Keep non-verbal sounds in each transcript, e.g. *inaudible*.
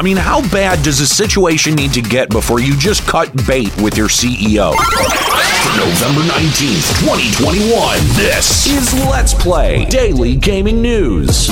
I mean, how bad does a situation need to get before you just cut bait with your CEO? For November 19th, 2021, this is Let's Play Daily Gaming News.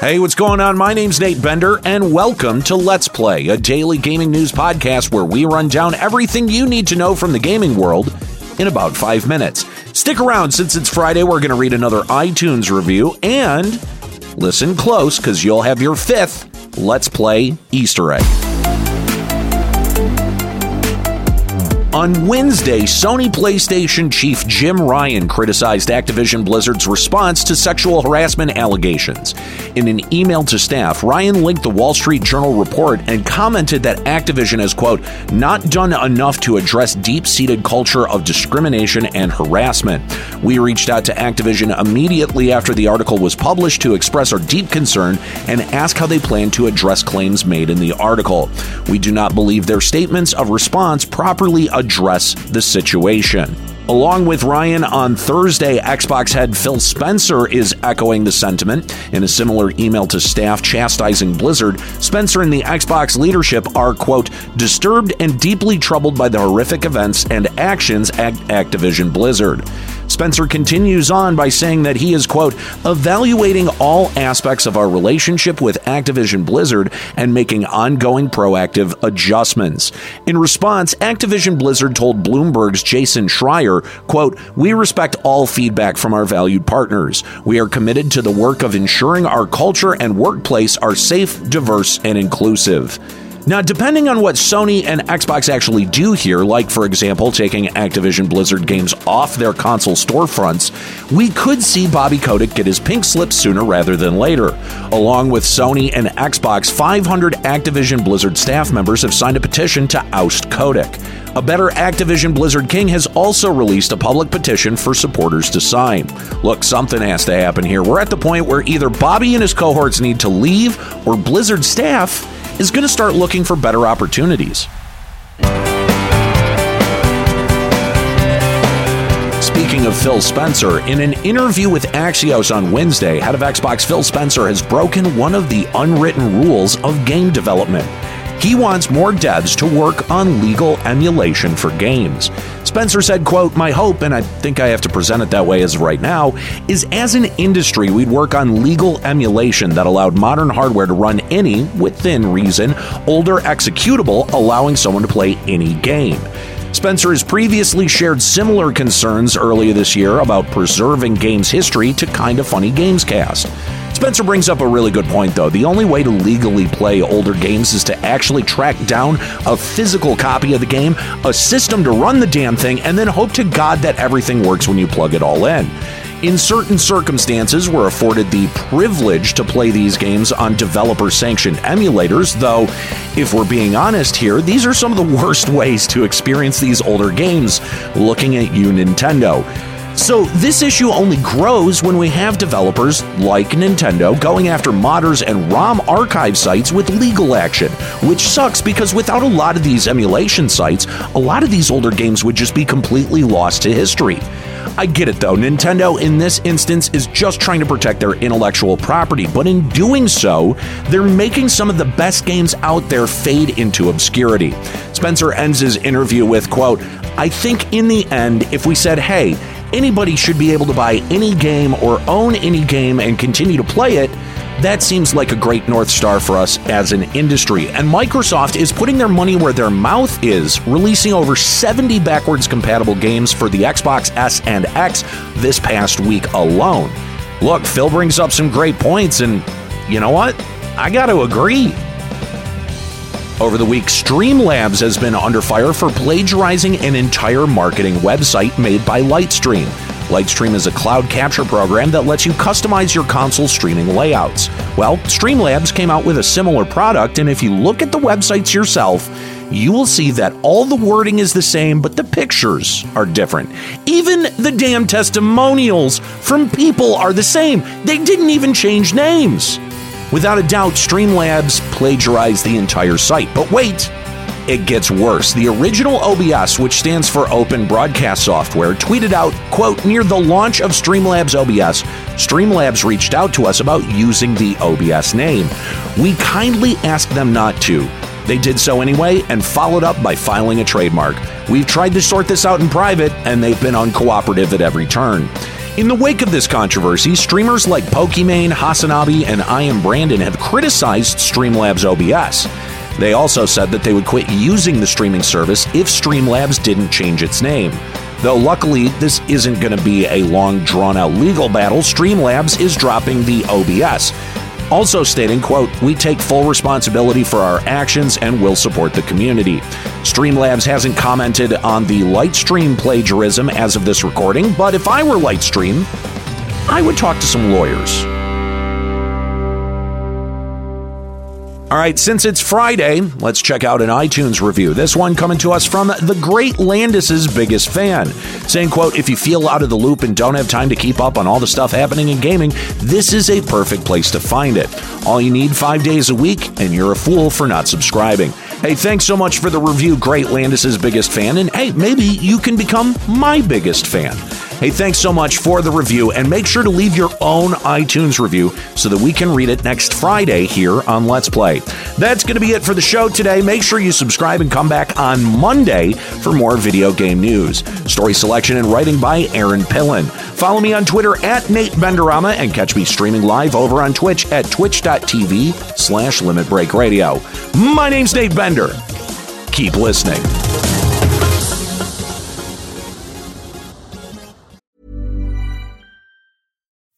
Hey, what's going on? My name's Nate Bender, and welcome to Let's Play, a daily gaming news podcast where we run down everything you need to know from the gaming world in about five minutes. Stick around since it's Friday, we're going to read another iTunes review and listen close because you'll have your fifth Let's Play Easter egg. On Wednesday, Sony PlayStation chief Jim Ryan criticized Activision Blizzard's response to sexual harassment allegations. In an email to staff, Ryan linked the Wall Street Journal report and commented that Activision has, quote, not done enough to address deep seated culture of discrimination and harassment. We reached out to Activision immediately after the article was published to express our deep concern and ask how they plan to address claims made in the article. We do not believe their statements of response properly address the situation. Along with Ryan on Thursday, Xbox head Phil Spencer is echoing the sentiment. In a similar email to staff chastising Blizzard, Spencer and the Xbox leadership are, quote, disturbed and deeply troubled by the horrific events and actions at Activision Blizzard. Spencer continues on by saying that he is, quote, evaluating all aspects of our relationship with Activision Blizzard and making ongoing proactive adjustments. In response, Activision Blizzard told Bloomberg's Jason Schreier, quote, we respect all feedback from our valued partners. We are committed to the work of ensuring our culture and workplace are safe, diverse, and inclusive. Now, depending on what Sony and Xbox actually do here, like for example, taking Activision Blizzard games off their console storefronts, we could see Bobby Kotick get his pink slip sooner rather than later. Along with Sony and Xbox, 500 Activision Blizzard staff members have signed a petition to oust Kotick. A better Activision Blizzard King has also released a public petition for supporters to sign. Look, something has to happen here. We're at the point where either Bobby and his cohorts need to leave or Blizzard staff is going to start looking for better opportunities. Speaking of Phil Spencer, in an interview with Axios on Wednesday, head of Xbox Phil Spencer has broken one of the unwritten rules of game development. He wants more devs to work on legal emulation for games. Spencer said, quote, My hope, and I think I have to present it that way as of right now, is as an industry we'd work on legal emulation that allowed modern hardware to run any, within reason, older executable, allowing someone to play any game. Spencer has previously shared similar concerns earlier this year about preserving games history to Kinda Funny Gamescast. Spencer brings up a really good point, though. The only way to legally play older games is to actually track down a physical copy of the game, a system to run the damn thing, and then hope to God that everything works when you plug it all in. In certain circumstances, we're afforded the privilege to play these games on developer sanctioned emulators, though, if we're being honest here, these are some of the *laughs* worst ways to experience these older games looking at you, Nintendo. So, this issue only grows when we have developers like Nintendo going after modders and ROM archive sites with legal action, which sucks because without a lot of these emulation sites, a lot of these older games would just be completely lost to history. I get it though, Nintendo in this instance is just trying to protect their intellectual property, but in doing so, they're making some of the best games out there fade into obscurity. Spencer ends his interview with, quote, I think in the end, if we said, hey, anybody should be able to buy any game or own any game and continue to play it, that seems like a great North Star for us as an industry. And Microsoft is putting their money where their mouth is, releasing over 70 backwards compatible games for the Xbox S and X this past week alone. Look, Phil brings up some great points, and you know what? I got to agree. Over the week, Streamlabs has been under fire for plagiarizing an entire marketing website made by Lightstream. Lightstream is a cloud capture program that lets you customize your console streaming layouts. Well, Streamlabs came out with a similar product, and if you look at the websites yourself, you will see that all the wording is the same, but the pictures are different. Even the damn testimonials from people are the same. They didn't even change names. Without a doubt, Streamlabs plagiarized the entire site. But wait, it gets worse. The original OBS, which stands for Open Broadcast Software, tweeted out, quote, near the launch of Streamlabs OBS, Streamlabs reached out to us about using the OBS name. We kindly asked them not to. They did so anyway and followed up by filing a trademark. We've tried to sort this out in private, and they've been uncooperative at every turn. In the wake of this controversy, streamers like Pokimane, Hasanabi, and I Am Brandon have criticized Streamlabs OBS. They also said that they would quit using the streaming service if Streamlabs didn't change its name. Though luckily, this isn't going to be a long, drawn out legal battle, Streamlabs is dropping the OBS. Also stating, quote, we take full responsibility for our actions and will support the community. Streamlabs hasn't commented on the Lightstream plagiarism as of this recording, but if I were Lightstream, I would talk to some lawyers. All right, since it's Friday, let's check out an iTunes review. This one coming to us from the great Landis's biggest fan, saying, quote, if you feel out of the loop and don't have time to keep up on all the stuff happening in gaming, this is a perfect place to find it. All you need five days a week, and you're a fool for not subscribing. Hey, thanks so much for the review, great Landis's biggest fan, and hey, maybe you can become my biggest fan. Hey, thanks so much for the review, and make sure to leave your own iTunes review so that we can read it next Friday here on Let's Play. That's going to be it for the show today. Make sure you subscribe and come back on Monday for more video game news. Story selection and writing by Aaron Pillen. Follow me on Twitter at Nate Benderama and catch me streaming live over on Twitch at twitch.tv slash Limit Break Radio. My name's Nate Bender. Keep listening.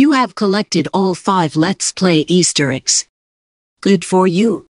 You have collected all five Let's Play Easter eggs. Good for you.